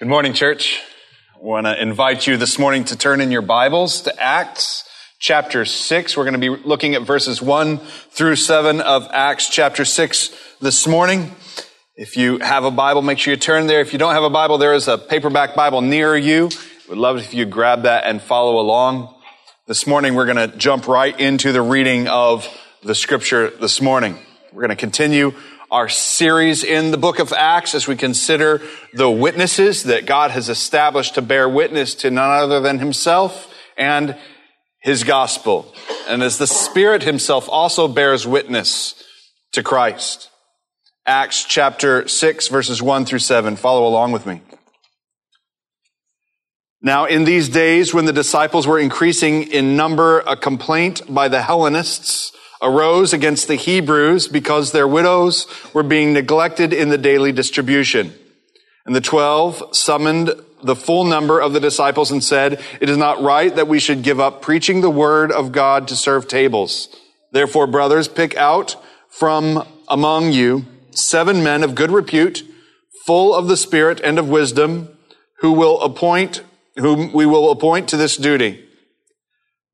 Good morning, church. I want to invite you this morning to turn in your Bibles to Acts chapter 6. We're going to be looking at verses 1 through 7 of Acts chapter 6 this morning. If you have a Bible, make sure you turn there. If you don't have a Bible, there is a paperback Bible near you. We'd love if you grab that and follow along. This morning, we're going to jump right into the reading of the scripture this morning. We're going to continue our series in the book of Acts as we consider the witnesses that God has established to bear witness to none other than himself and his gospel. And as the Spirit himself also bears witness to Christ. Acts chapter 6 verses 1 through 7. Follow along with me. Now, in these days when the disciples were increasing in number, a complaint by the Hellenists arose against the Hebrews because their widows were being neglected in the daily distribution. And the twelve summoned the full number of the disciples and said, it is not right that we should give up preaching the word of God to serve tables. Therefore, brothers, pick out from among you seven men of good repute, full of the spirit and of wisdom, who will appoint, whom we will appoint to this duty.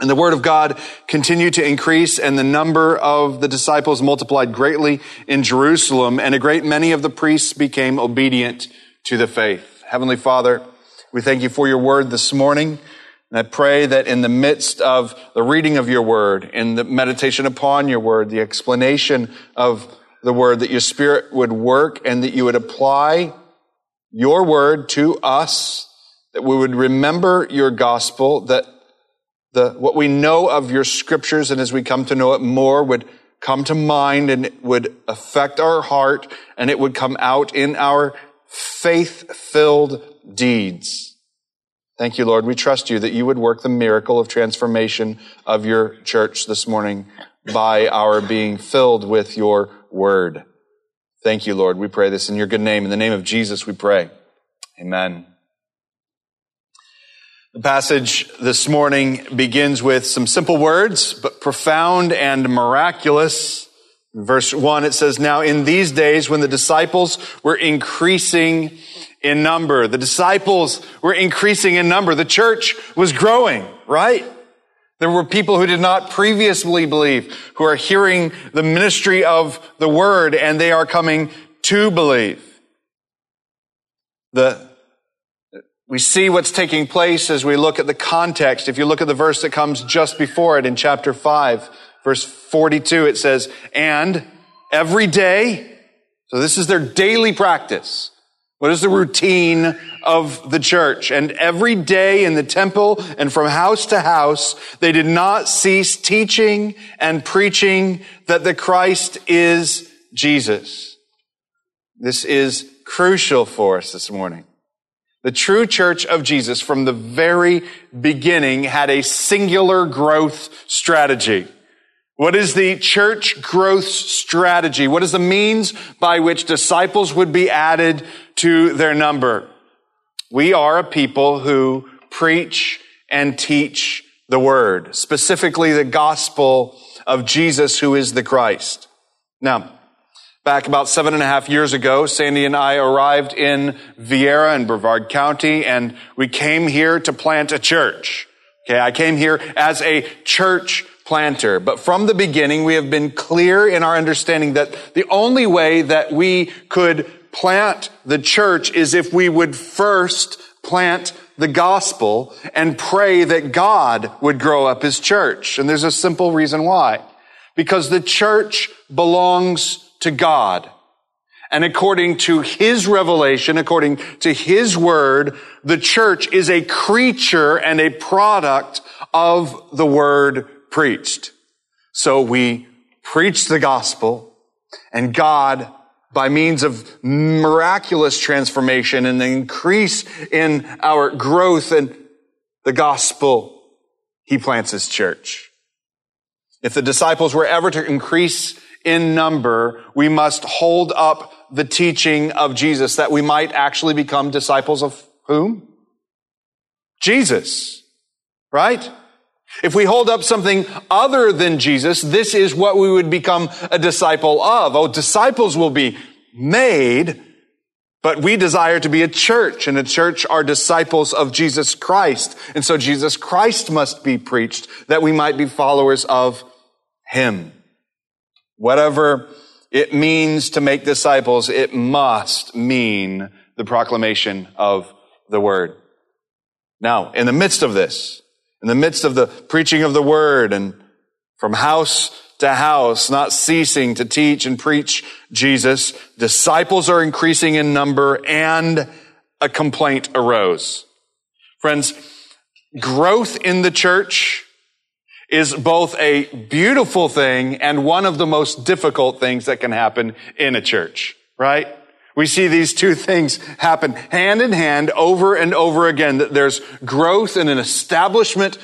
And the word of God continued to increase and the number of the disciples multiplied greatly in Jerusalem and a great many of the priests became obedient to the faith. Heavenly Father, we thank you for your word this morning. And I pray that in the midst of the reading of your word, in the meditation upon your word, the explanation of the word, that your spirit would work and that you would apply your word to us, that we would remember your gospel, that the, what we know of your scriptures and as we come to know it more would come to mind and it would affect our heart and it would come out in our faith filled deeds. Thank you, Lord. We trust you that you would work the miracle of transformation of your church this morning by our being filled with your word. Thank you, Lord. We pray this in your good name. In the name of Jesus, we pray. Amen. The passage this morning begins with some simple words, but profound and miraculous. In verse one, it says, Now in these days when the disciples were increasing in number, the disciples were increasing in number. The church was growing, right? There were people who did not previously believe, who are hearing the ministry of the word, and they are coming to believe. The we see what's taking place as we look at the context. If you look at the verse that comes just before it in chapter 5, verse 42, it says, and every day, so this is their daily practice. What is the routine of the church? And every day in the temple and from house to house, they did not cease teaching and preaching that the Christ is Jesus. This is crucial for us this morning. The true church of Jesus from the very beginning had a singular growth strategy. What is the church growth strategy? What is the means by which disciples would be added to their number? We are a people who preach and teach the word, specifically the gospel of Jesus who is the Christ. Now, Back about seven and a half years ago, Sandy and I arrived in Viera in Brevard County and we came here to plant a church. Okay, I came here as a church planter. But from the beginning, we have been clear in our understanding that the only way that we could plant the church is if we would first plant the gospel and pray that God would grow up his church. And there's a simple reason why. Because the church belongs to God. And according to his revelation, according to his word, the church is a creature and a product of the word preached. So we preach the gospel and God, by means of miraculous transformation and increase in our growth in the gospel, he plants his church. If the disciples were ever to increase in number, we must hold up the teaching of Jesus that we might actually become disciples of whom? Jesus. Right? If we hold up something other than Jesus, this is what we would become a disciple of. Oh, disciples will be made, but we desire to be a church, and a church are disciples of Jesus Christ. And so Jesus Christ must be preached that we might be followers of Him. Whatever it means to make disciples, it must mean the proclamation of the Word. Now, in the midst of this, in the midst of the preaching of the Word and from house to house, not ceasing to teach and preach Jesus, disciples are increasing in number and a complaint arose. Friends, growth in the church is both a beautiful thing and one of the most difficult things that can happen in a church, right? We see these two things happen hand in hand over and over again, that there's growth and an establishment,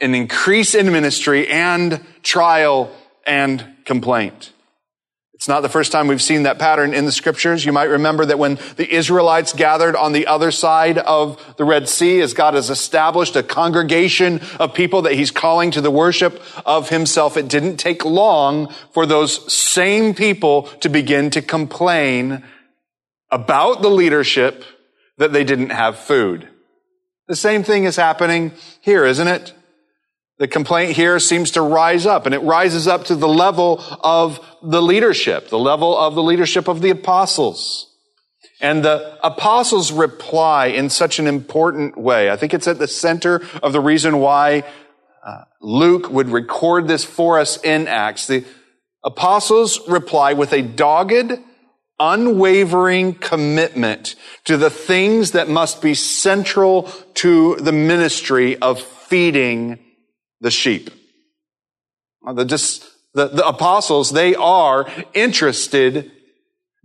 an increase in ministry and trial and complaint. It's not the first time we've seen that pattern in the scriptures. You might remember that when the Israelites gathered on the other side of the Red Sea, as God has established a congregation of people that he's calling to the worship of himself, it didn't take long for those same people to begin to complain about the leadership that they didn't have food. The same thing is happening here, isn't it? The complaint here seems to rise up and it rises up to the level of the leadership, the level of the leadership of the apostles. And the apostles reply in such an important way. I think it's at the center of the reason why uh, Luke would record this for us in Acts. The apostles reply with a dogged, unwavering commitment to the things that must be central to the ministry of feeding the sheep. The, just, the, the apostles, they are interested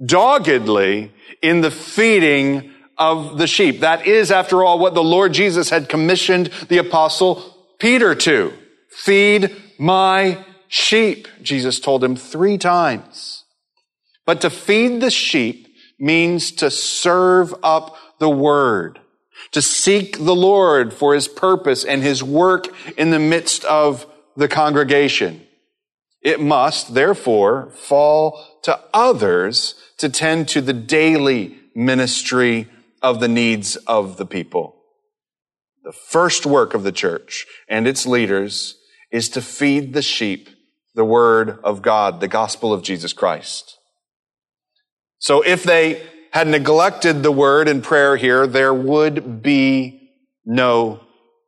doggedly in the feeding of the sheep. That is, after all, what the Lord Jesus had commissioned the apostle Peter to. Feed my sheep, Jesus told him three times. But to feed the sheep means to serve up the word to seek the Lord for his purpose and his work in the midst of the congregation. It must, therefore, fall to others to tend to the daily ministry of the needs of the people. The first work of the church and its leaders is to feed the sheep the word of God, the gospel of Jesus Christ. So if they had neglected the word and prayer here, there would be no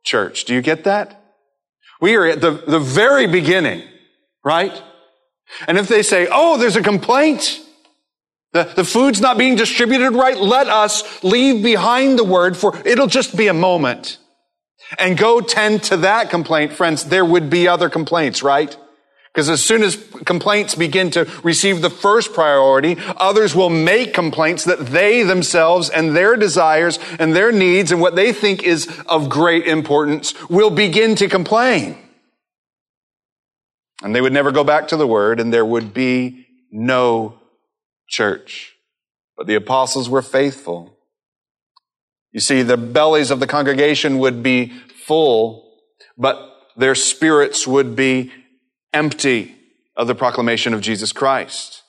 church. Do you get that? We are at the, the very beginning, right? And if they say, oh, there's a complaint, the, the food's not being distributed right, let us leave behind the word for it'll just be a moment and go tend to that complaint. Friends, there would be other complaints, right? Because as soon as complaints begin to receive the first priority, others will make complaints that they themselves and their desires and their needs and what they think is of great importance will begin to complain. And they would never go back to the word and there would be no church. But the apostles were faithful. You see, the bellies of the congregation would be full, but their spirits would be empty of the proclamation of Jesus Christ.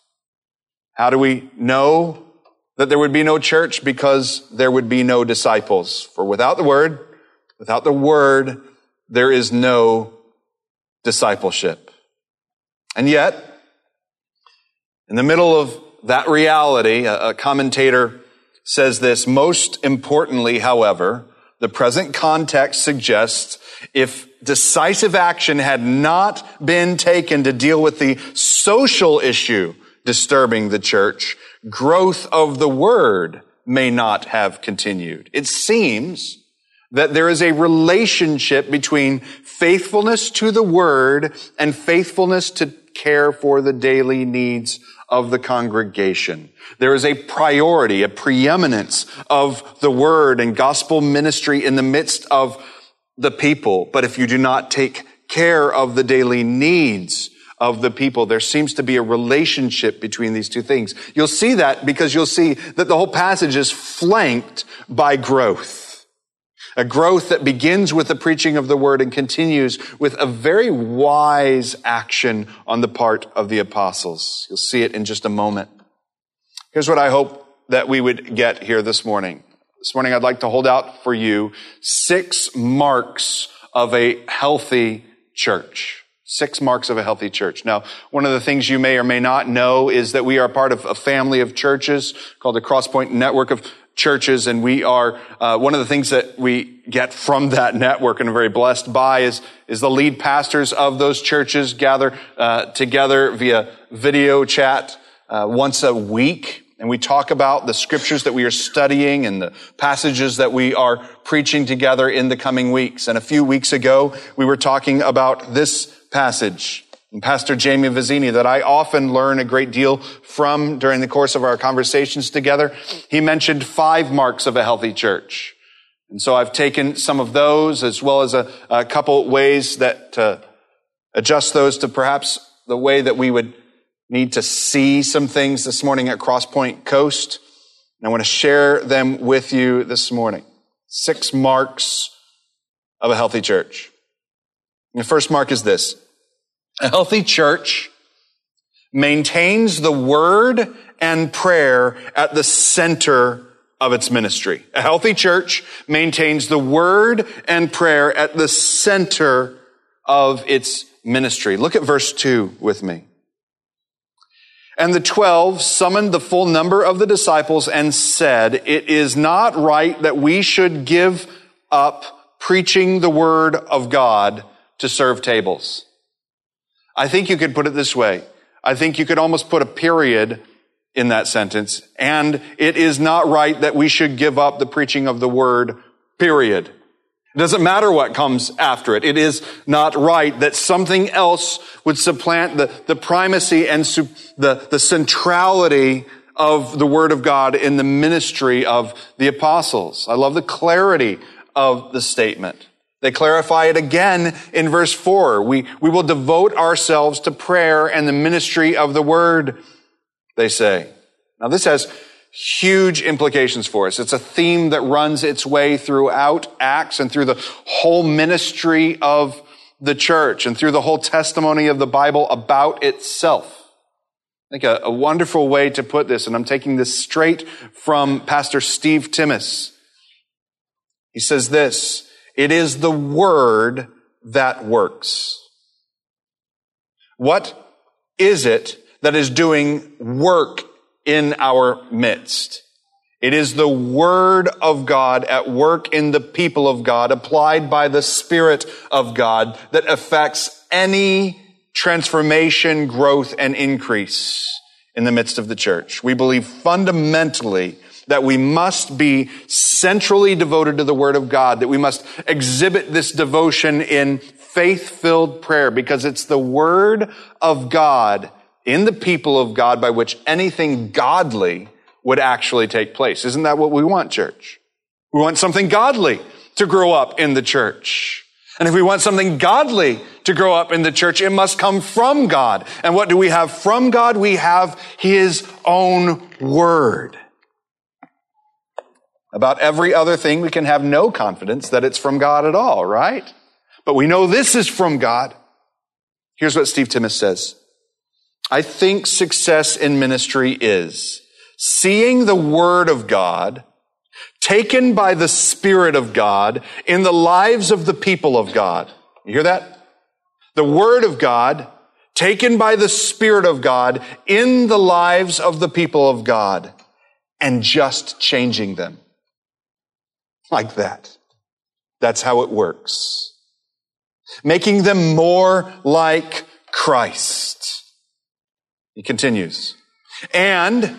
How do we know that there would be no church? Because there would be no disciples. For without the word, without the word, there is no discipleship. And yet, in the middle of that reality, a, commentator says this, most importantly, however, the present context suggests if decisive action had not been taken to deal with the social issue disturbing the church, growth of the word may not have continued. It seems that there is a relationship between faithfulness to the word and faithfulness to care for the daily needs of the congregation. There is a priority, a preeminence of the word and gospel ministry in the midst of the people, but if you do not take care of the daily needs of the people, there seems to be a relationship between these two things. You'll see that because you'll see that the whole passage is flanked by growth. A growth that begins with the preaching of the word and continues with a very wise action on the part of the apostles. You'll see it in just a moment. Here's what I hope that we would get here this morning. This morning, I'd like to hold out for you six marks of a healthy church. Six marks of a healthy church. Now, one of the things you may or may not know is that we are part of a family of churches called the Crosspoint Network of Churches, and we are uh, one of the things that we get from that network and are very blessed by is is the lead pastors of those churches gather uh, together via video chat uh, once a week and we talk about the scriptures that we are studying and the passages that we are preaching together in the coming weeks. And a few weeks ago, we were talking about this passage. And Pastor Jamie Vizzini, that I often learn a great deal from during the course of our conversations together, he mentioned five marks of a healthy church. And so I've taken some of those as well as a, a couple ways that to adjust those to perhaps the way that we would need to see some things this morning at Crosspoint Coast. And I want to share them with you this morning. Six marks of a healthy church. And the first mark is this. A healthy church maintains the word and prayer at the center of its ministry. A healthy church maintains the word and prayer at the center of its ministry. Look at verse two with me. And the twelve summoned the full number of the disciples and said, it is not right that we should give up preaching the word of God to serve tables. I think you could put it this way. I think you could almost put a period in that sentence. And it is not right that we should give up the preaching of the word, period. It doesn't matter what comes after it. It is not right that something else would supplant the, the primacy and su- the, the centrality of the Word of God in the ministry of the apostles. I love the clarity of the statement. They clarify it again in verse four. We, we will devote ourselves to prayer and the ministry of the Word, they say. Now this has huge implications for us. It's a theme that runs its way throughout Acts and through the whole ministry of the church and through the whole testimony of the Bible about itself. I think a, a wonderful way to put this, and I'm taking this straight from Pastor Steve Timmis. He says this, it is the word that works. What is it that is doing work in our midst. It is the Word of God at work in the people of God, applied by the Spirit of God, that affects any transformation, growth, and increase in the midst of the church. We believe fundamentally that we must be centrally devoted to the Word of God, that we must exhibit this devotion in faith-filled prayer, because it's the Word of God in the people of God by which anything godly would actually take place. Isn't that what we want, church? We want something godly to grow up in the church. And if we want something godly to grow up in the church, it must come from God. And what do we have from God? We have His own Word. About every other thing, we can have no confidence that it's from God at all, right? But we know this is from God. Here's what Steve Timmis says. I think success in ministry is seeing the Word of God taken by the Spirit of God in the lives of the people of God. You hear that? The Word of God taken by the Spirit of God in the lives of the people of God and just changing them. Like that. That's how it works. Making them more like Christ. He continues. And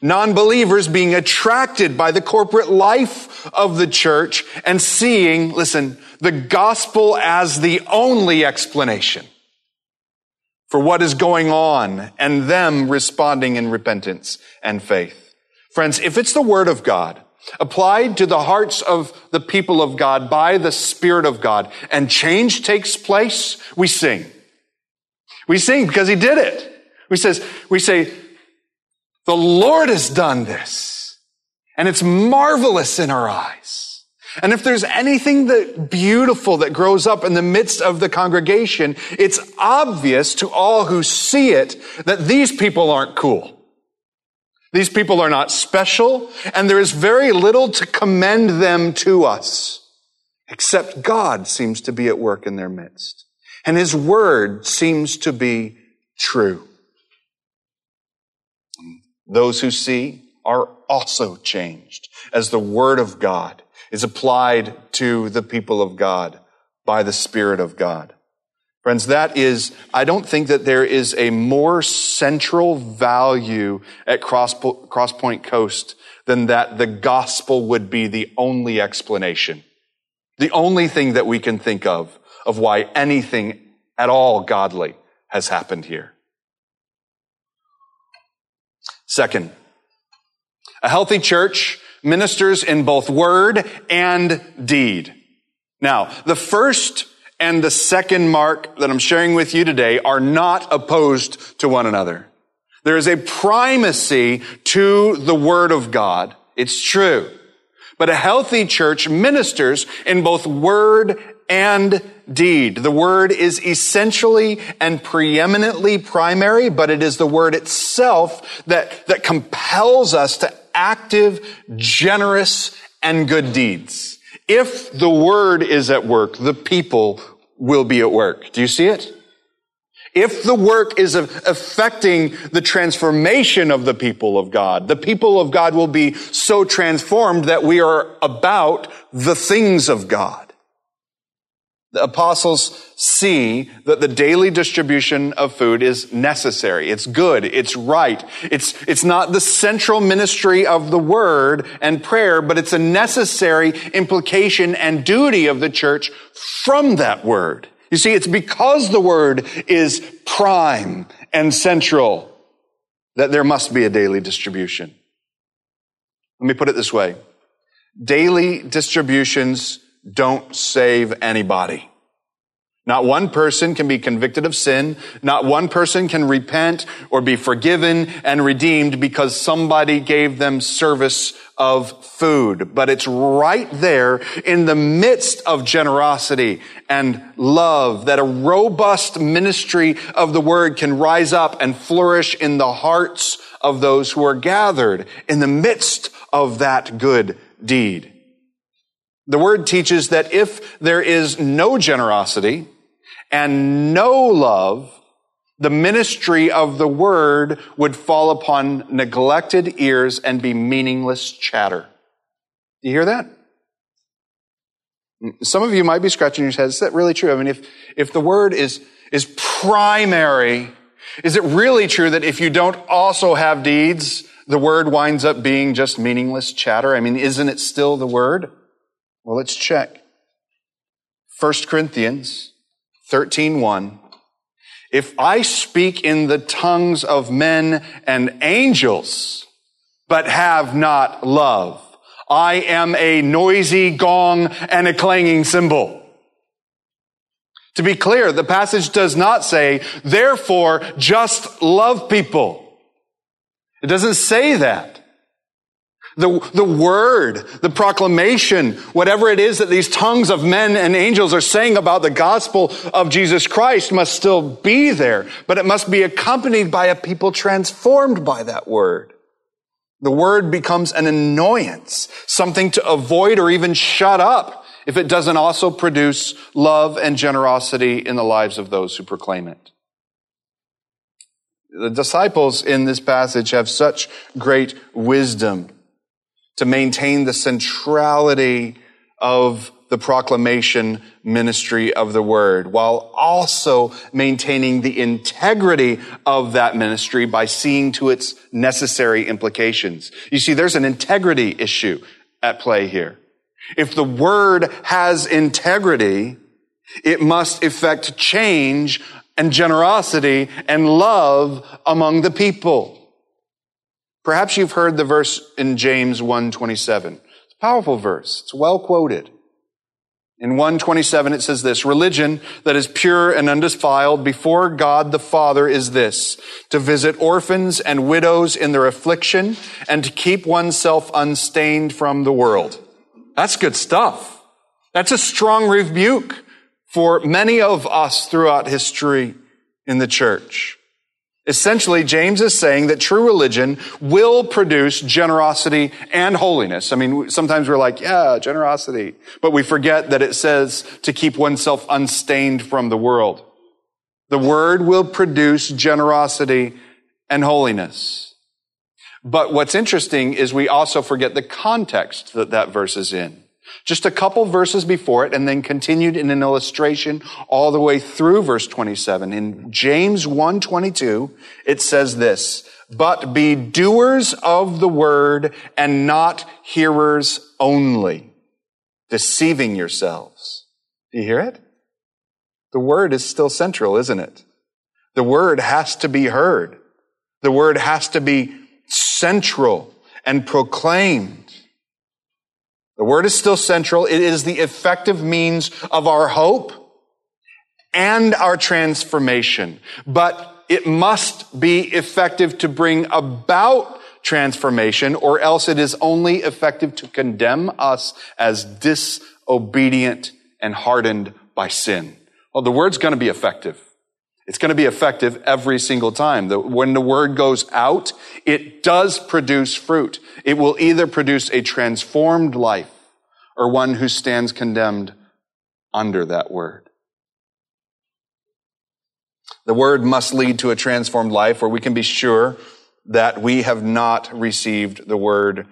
non-believers being attracted by the corporate life of the church and seeing, listen, the gospel as the only explanation for what is going on and them responding in repentance and faith. Friends, if it's the word of God applied to the hearts of the people of God by the Spirit of God, and change takes place, we sing. We sing because He did it. We says, we say, the Lord has done this, and it's marvelous in our eyes. And if there's anything that beautiful that grows up in the midst of the congregation, it's obvious to all who see it that these people aren't cool. These people are not special, and there is very little to commend them to us, except God seems to be at work in their midst. And His Word seems to be true. Those who see are also changed as the Word of God is applied to the people of God by the Spirit of God. Friends, that is, I don't think that there is a more central value at Cross, Crosspoint Coast than that the gospel would be the only explanation. The only thing that we can think of of why anything at all godly has happened here. Second, a healthy church ministers in both word and deed. Now, the first and the second mark that I'm sharing with you today are not opposed to one another. There is a primacy to the Word of God. It's true. But a healthy church ministers in both word and deed. The word is essentially and preeminently primary, but it is the word itself that, that compels us to active, generous, and good deeds. If the word is at work, the people will be at work. Do you see it? If the work is affecting the transformation of the people of God, the people of God will be so transformed that we are about the things of God. The apostles see that the daily distribution of food is necessary. It's good. It's right. It's, it's not the central ministry of the word and prayer, but it's a necessary implication and duty of the church from that word. You see, it's because the word is prime and central that there must be a daily distribution. Let me put it this way. Daily distributions don't save anybody. Not one person can be convicted of sin. Not one person can repent or be forgiven and redeemed because somebody gave them service of food. But it's right there in the midst of generosity and love that a robust ministry of the word can rise up and flourish in the hearts of those who are gathered in the midst of that good deed. The word teaches that if there is no generosity and no love, the ministry of the word would fall upon neglected ears and be meaningless chatter. You hear that? Some of you might be scratching your heads. Is that really true? I mean, if, if the word is, is primary, is it really true that if you don't also have deeds, the word winds up being just meaningless chatter? I mean, isn't it still the word? Well, let's check. 1 Corinthians 13:1 If I speak in the tongues of men and angels but have not love I am a noisy gong and a clanging cymbal. To be clear, the passage does not say, therefore, just love people. It doesn't say that. The, the word, the proclamation, whatever it is that these tongues of men and angels are saying about the gospel of Jesus Christ must still be there, but it must be accompanied by a people transformed by that word. The word becomes an annoyance, something to avoid or even shut up if it doesn't also produce love and generosity in the lives of those who proclaim it. The disciples in this passage have such great wisdom to maintain the centrality of the proclamation ministry of the word while also maintaining the integrity of that ministry by seeing to its necessary implications. You see, there's an integrity issue at play here. If the word has integrity, it must effect change and generosity and love among the people. Perhaps you've heard the verse in James 1:27. Powerful verse. It's well quoted. In 127 it says this, religion that is pure and undefiled before God the Father is this, to visit orphans and widows in their affliction and to keep oneself unstained from the world. That's good stuff. That's a strong rebuke for many of us throughout history in the church. Essentially, James is saying that true religion will produce generosity and holiness. I mean, sometimes we're like, yeah, generosity, but we forget that it says to keep oneself unstained from the world. The word will produce generosity and holiness. But what's interesting is we also forget the context that that verse is in. Just a couple verses before it and then continued in an illustration all the way through verse 27. In James 1:22, it says this, "But be doers of the word and not hearers only, deceiving yourselves." Do you hear it? The word is still central, isn't it? The word has to be heard. The word has to be central and proclaimed. The word is still central. It is the effective means of our hope and our transformation. But it must be effective to bring about transformation or else it is only effective to condemn us as disobedient and hardened by sin. Well, the word's going to be effective. It's going to be effective every single time. When the word goes out, it does produce fruit. It will either produce a transformed life or one who stands condemned under that word. The word must lead to a transformed life where we can be sure that we have not received the word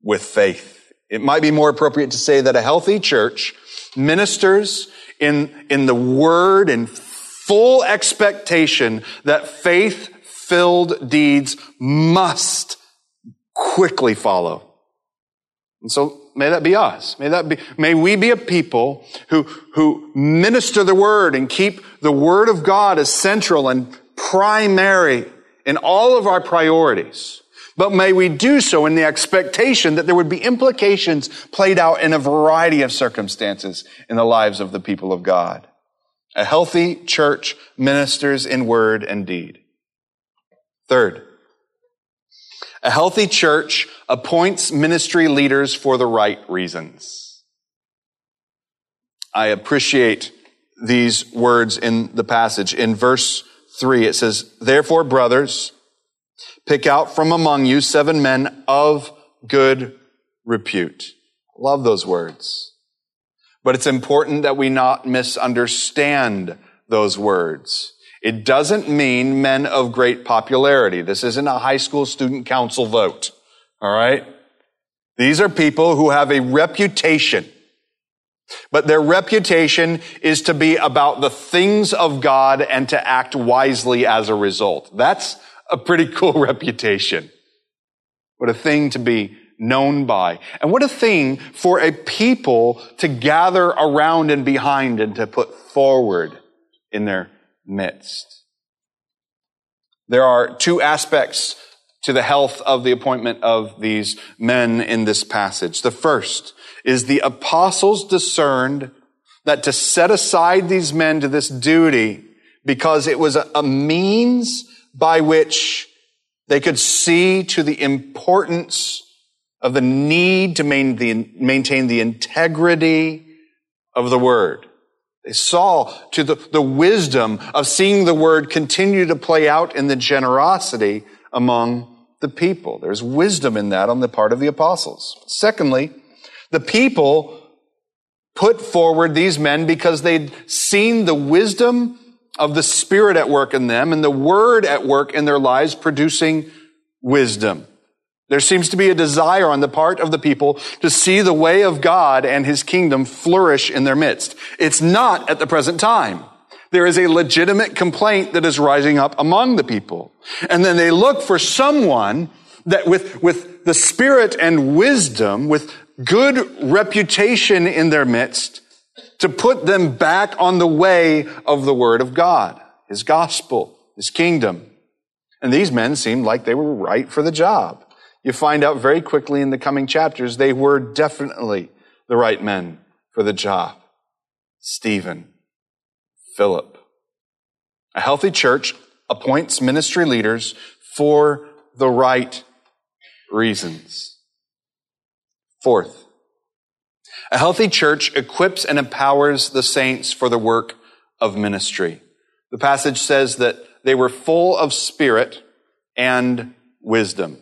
with faith. It might be more appropriate to say that a healthy church ministers in, in the word and full expectation that faith filled deeds must quickly follow. And so may that be us. May that be, may we be a people who, who minister the word and keep the word of God as central and primary in all of our priorities. But may we do so in the expectation that there would be implications played out in a variety of circumstances in the lives of the people of God. A healthy church ministers in word and deed. Third, a healthy church appoints ministry leaders for the right reasons. I appreciate these words in the passage. In verse three, it says, Therefore, brothers, pick out from among you seven men of good repute. Love those words. But it's important that we not misunderstand those words. It doesn't mean men of great popularity. This isn't a high school student council vote. All right? These are people who have a reputation. But their reputation is to be about the things of God and to act wisely as a result. That's a pretty cool reputation. What a thing to be known by. And what a thing for a people to gather around and behind and to put forward in their midst. There are two aspects to the health of the appointment of these men in this passage. The first is the apostles discerned that to set aside these men to this duty because it was a, means by which they could see to the importance of the need to maintain the integrity of the word. They saw to the, the wisdom of seeing the word continue to play out in the generosity among the people. There's wisdom in that on the part of the apostles. Secondly, the people put forward these men because they'd seen the wisdom of the Spirit at work in them and the Word at work in their lives producing wisdom. There seems to be a desire on the part of the people to see the way of God and his kingdom flourish in their midst. It's not at the present time. There is a legitimate complaint that is rising up among the people. And then they look for someone that with, with the spirit and wisdom, with good reputation in their midst, to put them back on the way of the word of God, his gospel, his kingdom. And these men seemed like they were right for the job. You find out very quickly in the coming chapters they were definitely the right men for the job. Stephen, Philip. A healthy church appoints ministry leaders for the right reasons. Fourth, a healthy church equips and empowers the saints for the work of ministry. The passage says that they were full of spirit and wisdom.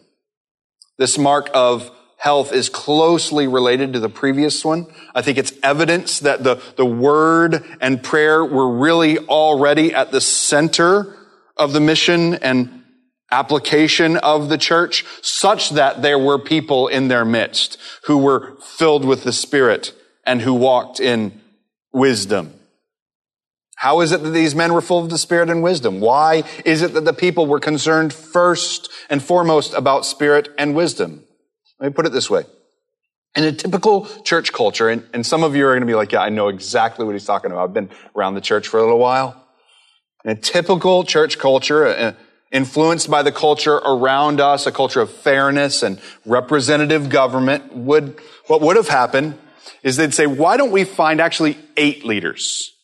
This mark of health is closely related to the previous one. I think it's evidence that the, the word and prayer were really already at the center of the mission and application of the church, such that there were people in their midst who were filled with the Spirit and who walked in wisdom. How is it that these men were full of the Spirit and wisdom? Why is it that the people were concerned first and foremost about Spirit and wisdom? Let me put it this way. In a typical church culture, and, and some of you are going to be like, yeah, I know exactly what he's talking about. I've been around the church for a little while. In a typical church culture, uh, influenced by the culture around us, a culture of fairness and representative government, would, what would have happened is they'd say, why don't we find actually eight leaders?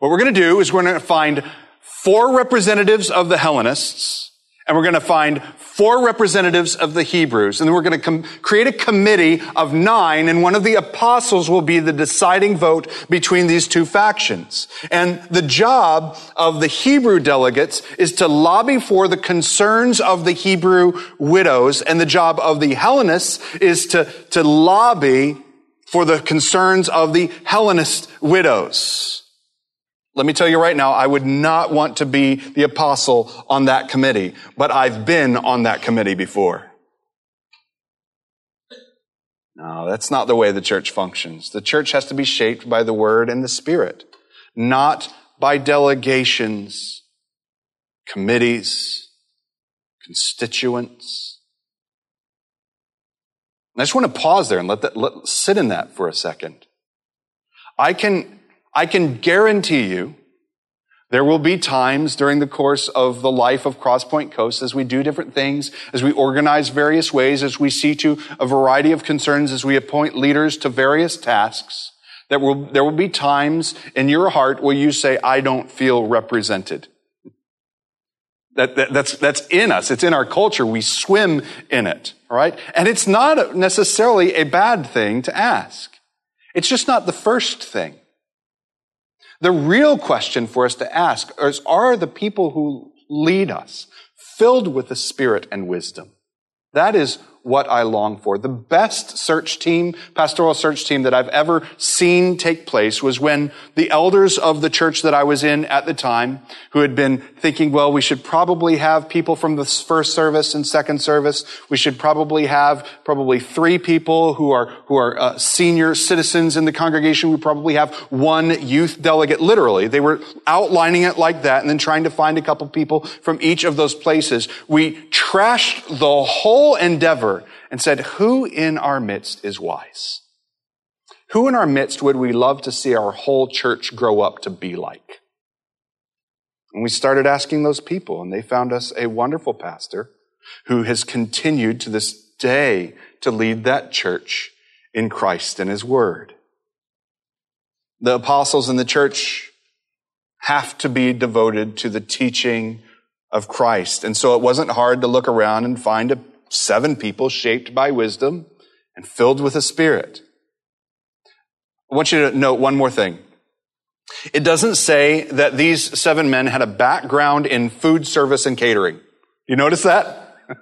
What we're going to do is we're going to find four representatives of the Hellenists, and we're going to find four representatives of the Hebrews, and then we're going to com- create a committee of nine, and one of the apostles will be the deciding vote between these two factions. And the job of the Hebrew delegates is to lobby for the concerns of the Hebrew widows, and the job of the Hellenists is to, to lobby for the concerns of the Hellenist widows. Let me tell you right now, I would not want to be the apostle on that committee, but I've been on that committee before. No, that's not the way the church functions. The church has to be shaped by the word and the spirit, not by delegations, committees, constituents. And I just want to pause there and let that let, sit in that for a second. I can I can guarantee you there will be times during the course of the life of Crosspoint Coast as we do different things, as we organize various ways, as we see to a variety of concerns, as we appoint leaders to various tasks, that will, there will be times in your heart where you say, I don't feel represented. That, that, that's, that's in us. It's in our culture. We swim in it. All right. And it's not necessarily a bad thing to ask. It's just not the first thing. The real question for us to ask is, are the people who lead us filled with the Spirit and wisdom? That is what I long for. The best search team, pastoral search team that I've ever seen take place was when the elders of the church that I was in at the time, who had been thinking, well, we should probably have people from the first service and second service. We should probably have probably three people who are, who are uh, senior citizens in the congregation. We probably have one youth delegate. Literally, they were outlining it like that and then trying to find a couple people from each of those places. We trashed the whole endeavor and said, Who in our midst is wise? Who in our midst would we love to see our whole church grow up to be like? And we started asking those people, and they found us a wonderful pastor who has continued to this day to lead that church in Christ and His Word. The apostles in the church have to be devoted to the teaching of Christ. And so it wasn't hard to look around and find a seven people shaped by wisdom and filled with a spirit. I want you to note one more thing. It doesn't say that these seven men had a background in food service and catering. You notice that?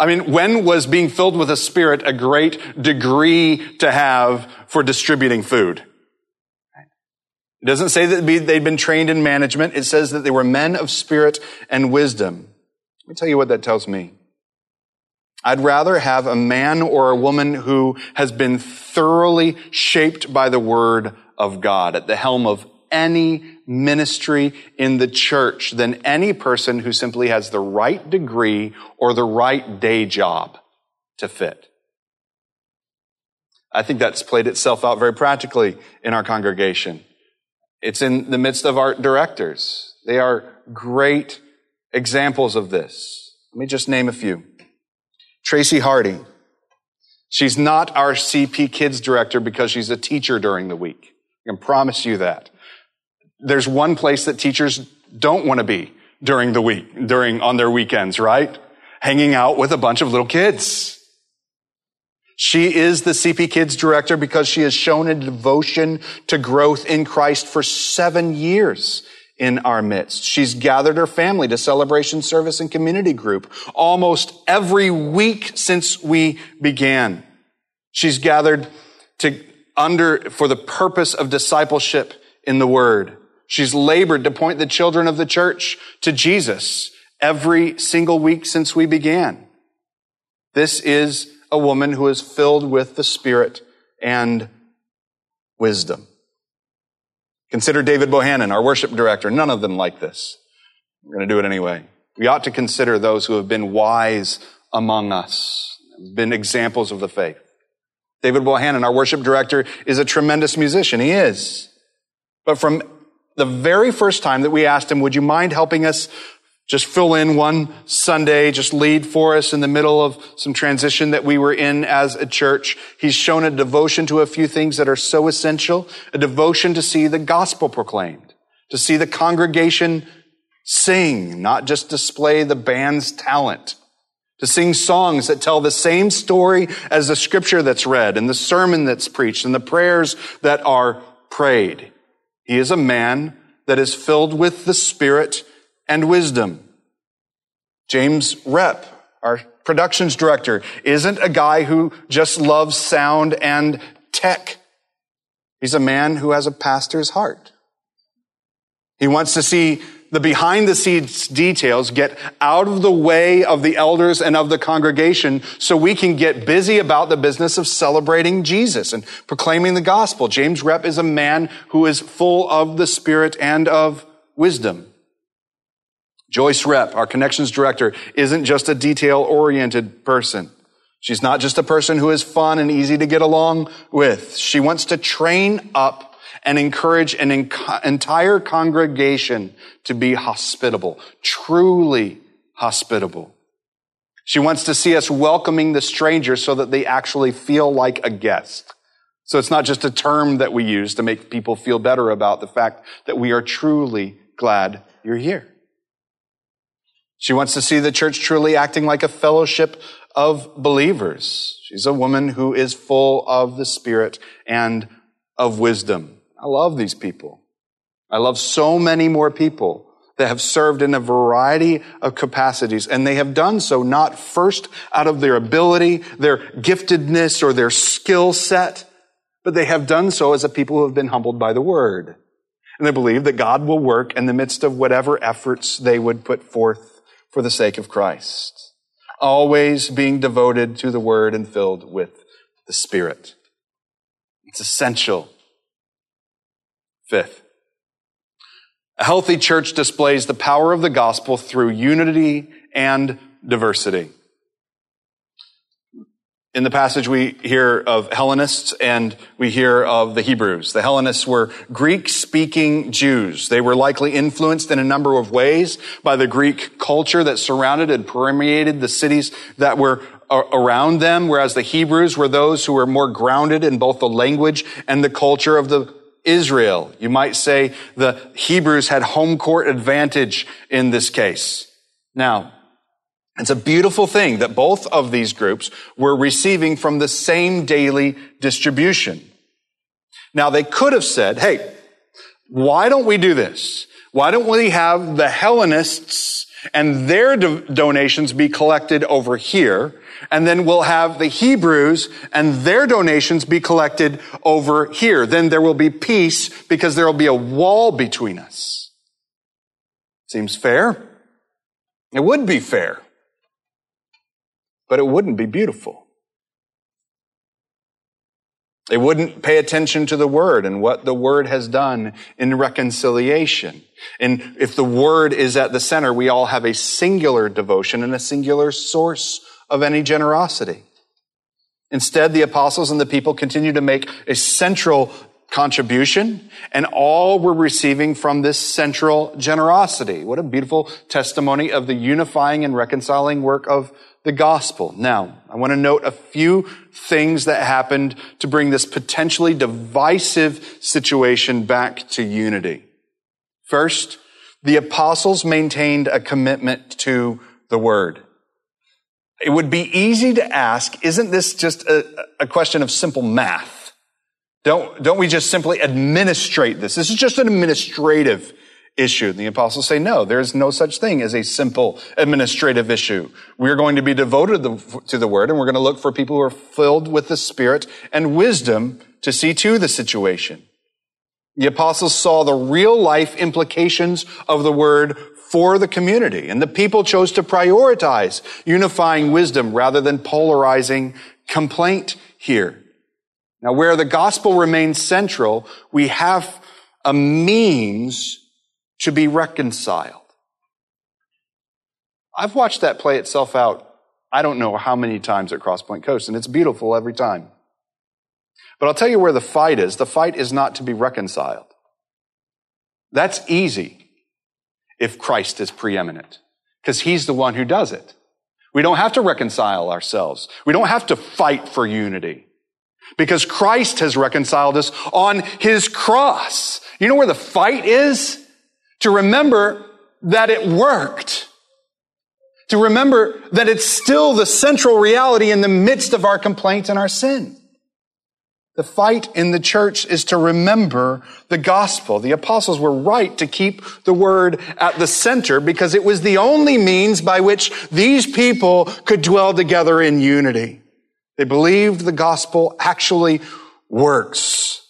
I mean, when was being filled with a spirit a great degree to have for distributing food? It doesn't say that they'd been trained in management. It says that they were men of spirit and wisdom. Let me tell you what that tells me. I'd rather have a man or a woman who has been thoroughly shaped by the word of God at the helm of any ministry in the church than any person who simply has the right degree or the right day job to fit. I think that's played itself out very practically in our congregation. It's in the midst of art directors. They are great examples of this. Let me just name a few. Tracy Harding. She's not our CP Kids director because she's a teacher during the week. I can promise you that. There's one place that teachers don't want to be during the week, during, on their weekends, right? Hanging out with a bunch of little kids. She is the CP Kids director because she has shown a devotion to growth in Christ for seven years in our midst. She's gathered her family to celebration service and community group almost every week since we began. She's gathered to under, for the purpose of discipleship in the word. She's labored to point the children of the church to Jesus every single week since we began. This is a woman who is filled with the Spirit and wisdom. Consider David Bohannon, our worship director. None of them like this. We're going to do it anyway. We ought to consider those who have been wise among us, been examples of the faith. David Bohannon, our worship director, is a tremendous musician. He is. But from the very first time that we asked him, would you mind helping us just fill in one Sunday, just lead for us in the middle of some transition that we were in as a church. He's shown a devotion to a few things that are so essential, a devotion to see the gospel proclaimed, to see the congregation sing, not just display the band's talent, to sing songs that tell the same story as the scripture that's read and the sermon that's preached and the prayers that are prayed. He is a man that is filled with the Spirit and wisdom. James Rep, our productions director, isn't a guy who just loves sound and tech. He's a man who has a pastor's heart. He wants to see the behind the scenes details get out of the way of the elders and of the congregation so we can get busy about the business of celebrating Jesus and proclaiming the gospel. James Rep is a man who is full of the Spirit and of wisdom. Joyce Rep, our connections director, isn't just a detail oriented person. She's not just a person who is fun and easy to get along with. She wants to train up and encourage an entire congregation to be hospitable, truly hospitable. She wants to see us welcoming the stranger so that they actually feel like a guest. So it's not just a term that we use to make people feel better about the fact that we are truly glad you're here. She wants to see the church truly acting like a fellowship of believers. She's a woman who is full of the Spirit and of wisdom. I love these people. I love so many more people that have served in a variety of capacities, and they have done so not first out of their ability, their giftedness, or their skill set, but they have done so as a people who have been humbled by the word. And they believe that God will work in the midst of whatever efforts they would put forth for the sake of Christ, always being devoted to the Word and filled with the Spirit. It's essential. Fifth, a healthy church displays the power of the gospel through unity and diversity. In the passage, we hear of Hellenists and we hear of the Hebrews. The Hellenists were Greek speaking Jews. They were likely influenced in a number of ways by the Greek culture that surrounded and permeated the cities that were around them, whereas the Hebrews were those who were more grounded in both the language and the culture of the Israel. You might say the Hebrews had home court advantage in this case. Now, it's a beautiful thing that both of these groups were receiving from the same daily distribution. Now they could have said, hey, why don't we do this? Why don't we have the Hellenists and their do- donations be collected over here? And then we'll have the Hebrews and their donations be collected over here. Then there will be peace because there will be a wall between us. Seems fair? It would be fair but it wouldn't be beautiful. They wouldn't pay attention to the word and what the word has done in reconciliation. And if the word is at the center, we all have a singular devotion and a singular source of any generosity. Instead, the apostles and the people continue to make a central contribution and all were receiving from this central generosity. What a beautiful testimony of the unifying and reconciling work of the gospel. Now, I want to note a few things that happened to bring this potentially divisive situation back to unity. First, the apostles maintained a commitment to the word. It would be easy to ask, isn't this just a, a question of simple math? Don't, don't we just simply administrate this? This is just an administrative issue. And the apostles say, no, there's no such thing as a simple administrative issue. We're going to be devoted to the word and we're going to look for people who are filled with the spirit and wisdom to see to the situation. The apostles saw the real life implications of the word for the community, and the people chose to prioritize unifying wisdom rather than polarizing complaint here. Now, where the gospel remains central, we have a means to be reconciled. I've watched that play itself out, I don't know how many times at Crosspoint Coast, and it's beautiful every time. But I'll tell you where the fight is. The fight is not to be reconciled. That's easy if Christ is preeminent, because he's the one who does it. We don't have to reconcile ourselves. We don't have to fight for unity because Christ has reconciled us on his cross. You know where the fight is? To remember that it worked. To remember that it's still the central reality in the midst of our complaint and our sin. The fight in the church is to remember the gospel. The apostles were right to keep the word at the center because it was the only means by which these people could dwell together in unity. They believed the gospel actually works.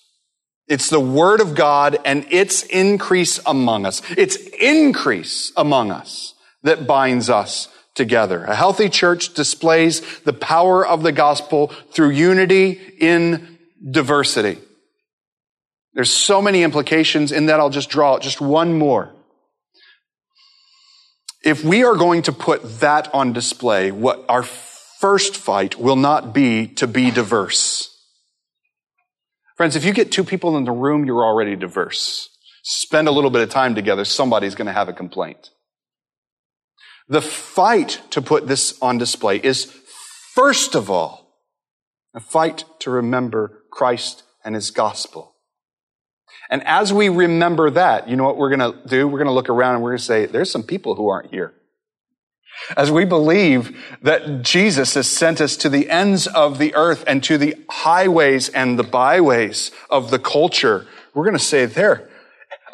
It's the word of God and its increase among us. Its increase among us that binds us together. A healthy church displays the power of the gospel through unity in diversity. There's so many implications in that. I'll just draw just one more. If we are going to put that on display, what our first fight will not be to be diverse. Friends, if you get two people in the room, you're already diverse. Spend a little bit of time together, somebody's going to have a complaint. The fight to put this on display is first of all a fight to remember Christ and his gospel. And as we remember that, you know what we're going to do? We're going to look around and we're going to say, there's some people who aren't here. As we believe that Jesus has sent us to the ends of the earth and to the highways and the byways of the culture, we're going to say there,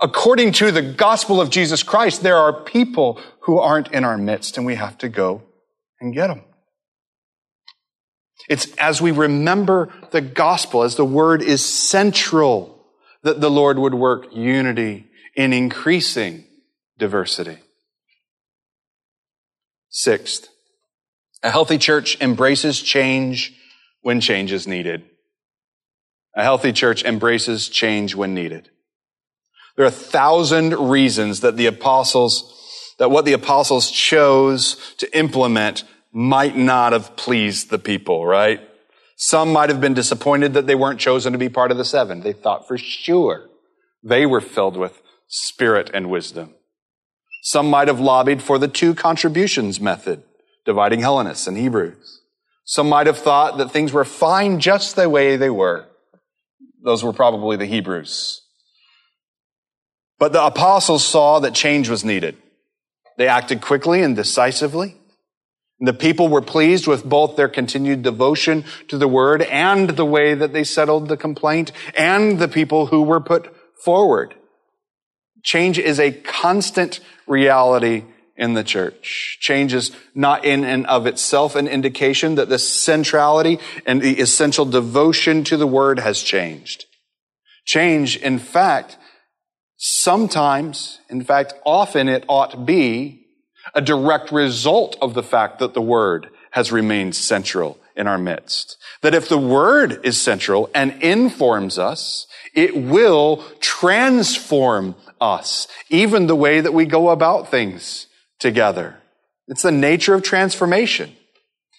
according to the gospel of Jesus Christ, there are people who aren't in our midst and we have to go and get them. It's as we remember the gospel, as the word is central, that the Lord would work unity in increasing diversity. Sixth, a healthy church embraces change when change is needed. A healthy church embraces change when needed. There are a thousand reasons that the apostles, that what the apostles chose to implement might not have pleased the people, right? Some might have been disappointed that they weren't chosen to be part of the seven. They thought for sure they were filled with spirit and wisdom. Some might have lobbied for the two contributions method, dividing Hellenists and Hebrews. Some might have thought that things were fine just the way they were. Those were probably the Hebrews. But the apostles saw that change was needed. They acted quickly and decisively. The people were pleased with both their continued devotion to the word and the way that they settled the complaint and the people who were put forward. Change is a constant reality in the church. Change is not in and of itself an indication that the centrality and the essential devotion to the word has changed. Change, in fact, sometimes, in fact, often it ought be a direct result of the fact that the Word has remained central in our midst. That if the Word is central and informs us, it will transform us, even the way that we go about things together. It's the nature of transformation.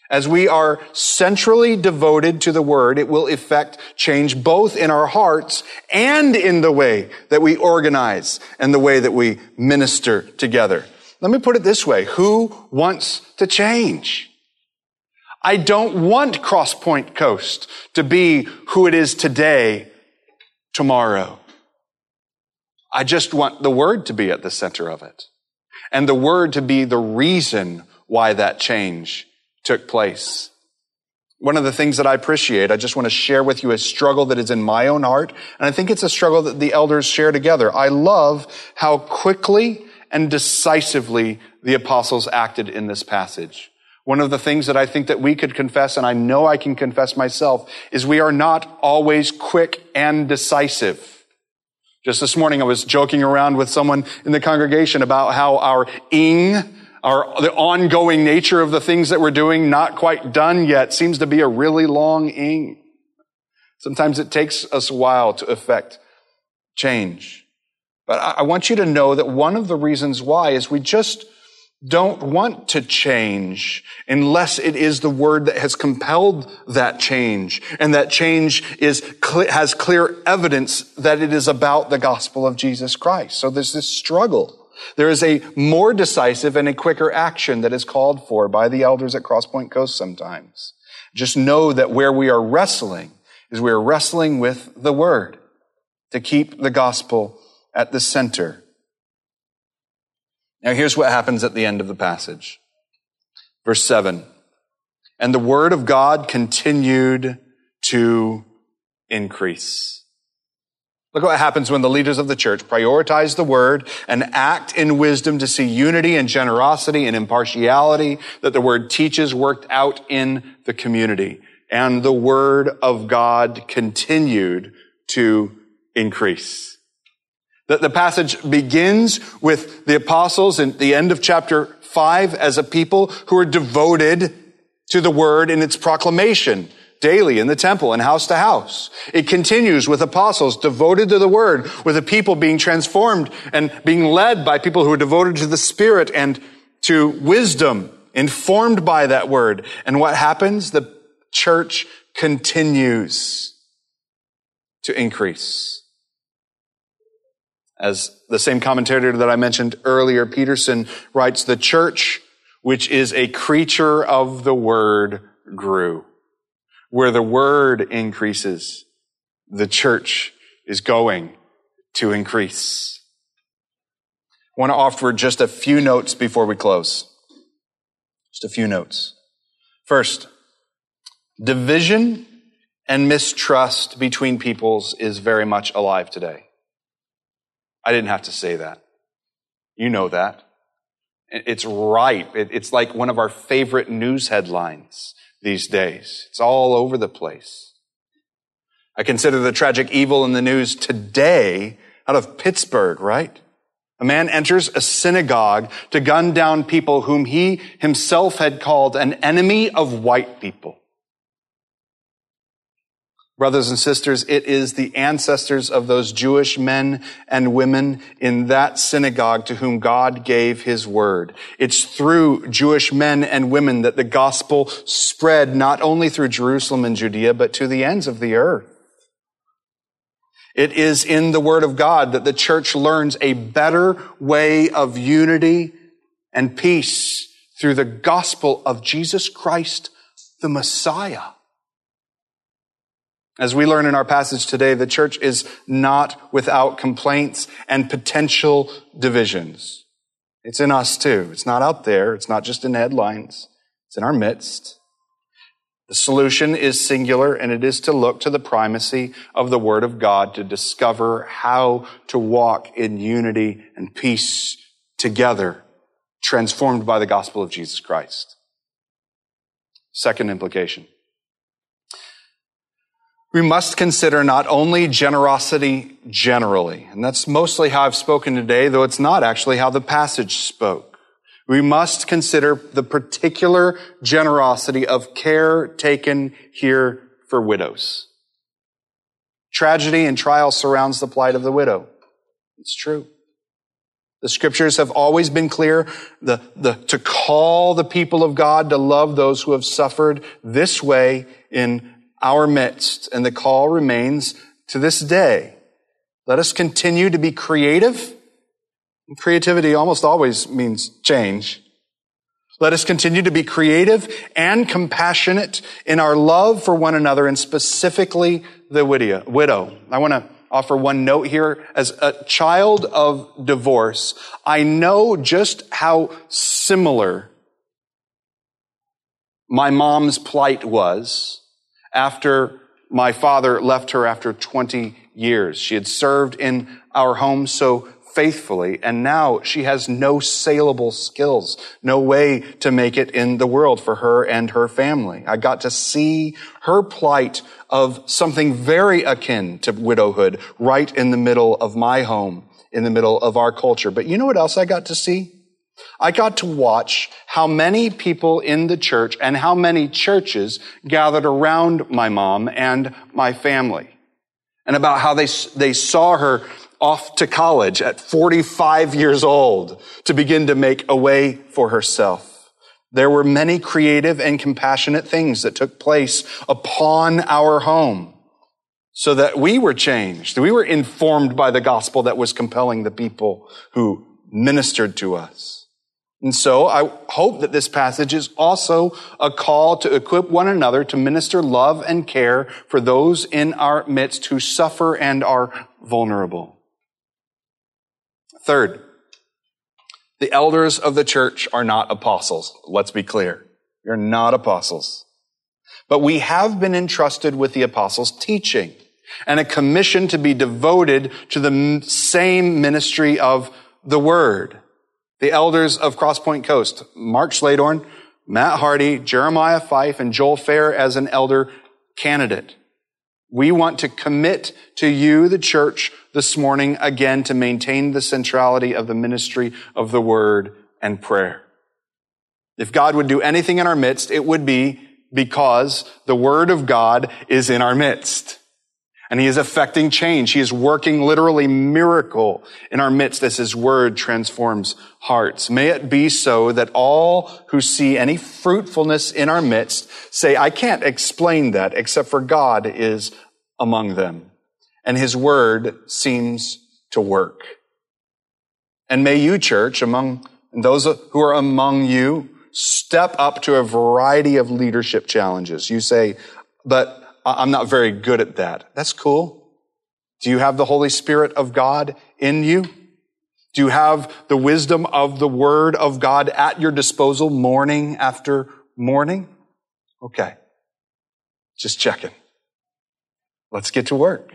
As we are centrally devoted to the Word, it will effect change both in our hearts and in the way that we organize and the way that we minister together. Let me put it this way. Who wants to change? I don't want Crosspoint Coast to be who it is today, tomorrow. I just want the Word to be at the center of it. And the Word to be the reason why that change took place. One of the things that I appreciate, I just want to share with you a struggle that is in my own heart. And I think it's a struggle that the elders share together. I love how quickly and decisively the apostles acted in this passage. One of the things that I think that we could confess, and I know I can confess myself, is we are not always quick and decisive. Just this morning, I was joking around with someone in the congregation about how our ing, our, the ongoing nature of the things that we're doing, not quite done yet, seems to be a really long ing. Sometimes it takes us a while to effect change. But I want you to know that one of the reasons why is we just don't want to change unless it is the word that has compelled that change. And that change is, has clear evidence that it is about the gospel of Jesus Christ. So there's this struggle. There is a more decisive and a quicker action that is called for by the elders at Crosspoint Coast sometimes. Just know that where we are wrestling is we are wrestling with the word to keep the gospel at the center now here's what happens at the end of the passage. Verse 7. And the word of God continued to increase. Look what happens when the leaders of the church prioritize the word and act in wisdom to see unity and generosity and impartiality that the word teaches worked out in the community. And the word of God continued to increase. The, the passage begins with the apostles in the end of chapter five as a people who are devoted to the word in its proclamation daily in the temple and house to house. It continues with apostles devoted to the word, with the people being transformed and being led by people who are devoted to the spirit and to wisdom, informed by that word. And what happens? The church continues to increase. As the same commentator that I mentioned earlier, Peterson writes, the church, which is a creature of the word, grew. Where the word increases, the church is going to increase. I want to offer just a few notes before we close. Just a few notes. First, division and mistrust between peoples is very much alive today. I didn't have to say that. You know that. It's ripe. It's like one of our favorite news headlines these days. It's all over the place. I consider the tragic evil in the news today out of Pittsburgh, right? A man enters a synagogue to gun down people whom he himself had called an enemy of white people. Brothers and sisters, it is the ancestors of those Jewish men and women in that synagogue to whom God gave his word. It's through Jewish men and women that the gospel spread not only through Jerusalem and Judea, but to the ends of the earth. It is in the word of God that the church learns a better way of unity and peace through the gospel of Jesus Christ, the Messiah. As we learn in our passage today, the church is not without complaints and potential divisions. It's in us too. It's not out there. It's not just in headlines. It's in our midst. The solution is singular and it is to look to the primacy of the Word of God to discover how to walk in unity and peace together, transformed by the gospel of Jesus Christ. Second implication. We must consider not only generosity generally, and that's mostly how I've spoken today, though it's not actually how the passage spoke. We must consider the particular generosity of care taken here for widows. Tragedy and trial surrounds the plight of the widow. It's true. The scriptures have always been clear the, the, to call the people of God to love those who have suffered this way in our midst, and the call remains to this day. Let us continue to be creative. Creativity almost always means change. Let us continue to be creative and compassionate in our love for one another and specifically the widow. I want to offer one note here. As a child of divorce, I know just how similar my mom's plight was after my father left her after 20 years. She had served in our home so faithfully, and now she has no saleable skills, no way to make it in the world for her and her family. I got to see her plight of something very akin to widowhood right in the middle of my home, in the middle of our culture. But you know what else I got to see? I got to watch how many people in the church and how many churches gathered around my mom and my family. And about how they, they saw her off to college at 45 years old to begin to make a way for herself. There were many creative and compassionate things that took place upon our home so that we were changed. We were informed by the gospel that was compelling the people who ministered to us. And so I hope that this passage is also a call to equip one another to minister love and care for those in our midst who suffer and are vulnerable. Third, the elders of the church are not apostles. Let's be clear. You're not apostles. But we have been entrusted with the apostles' teaching and a commission to be devoted to the same ministry of the word. The elders of Crosspoint Coast, Mark Schladorn, Matt Hardy, Jeremiah Fife, and Joel Fair as an elder candidate. We want to commit to you, the church, this morning again to maintain the centrality of the ministry of the word and prayer. If God would do anything in our midst, it would be because the word of God is in our midst. And he is affecting change. He is working literally miracle in our midst as his word transforms hearts. May it be so that all who see any fruitfulness in our midst say, I can't explain that except for God is among them and his word seems to work. And may you, church, among those who are among you, step up to a variety of leadership challenges. You say, but I'm not very good at that. That's cool. Do you have the Holy Spirit of God in you? Do you have the wisdom of the Word of God at your disposal morning after morning? Okay. Just checking. Let's get to work.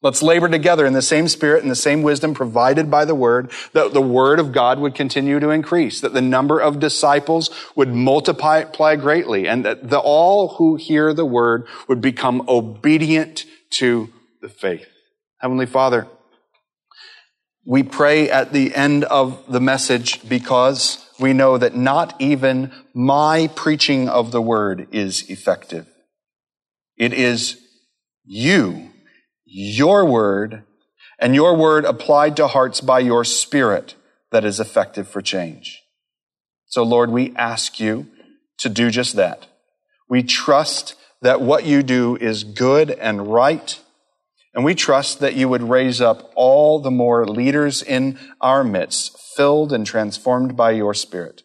Let's labor together in the same spirit and the same wisdom provided by the word, that the word of God would continue to increase, that the number of disciples would multiply greatly, and that the, all who hear the word would become obedient to the faith. Heavenly Father, we pray at the end of the message because we know that not even my preaching of the word is effective. It is you your word and your word applied to hearts by your spirit that is effective for change. So Lord, we ask you to do just that. We trust that what you do is good and right. And we trust that you would raise up all the more leaders in our midst, filled and transformed by your spirit.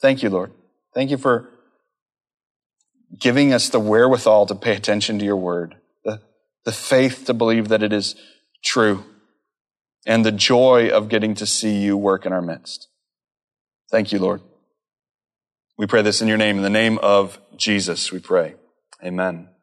Thank you, Lord. Thank you for giving us the wherewithal to pay attention to your word the faith to believe that it is true, and the joy of getting to see you work in our midst. Thank you, Lord. We pray this in your name. In the name of Jesus, we pray. Amen.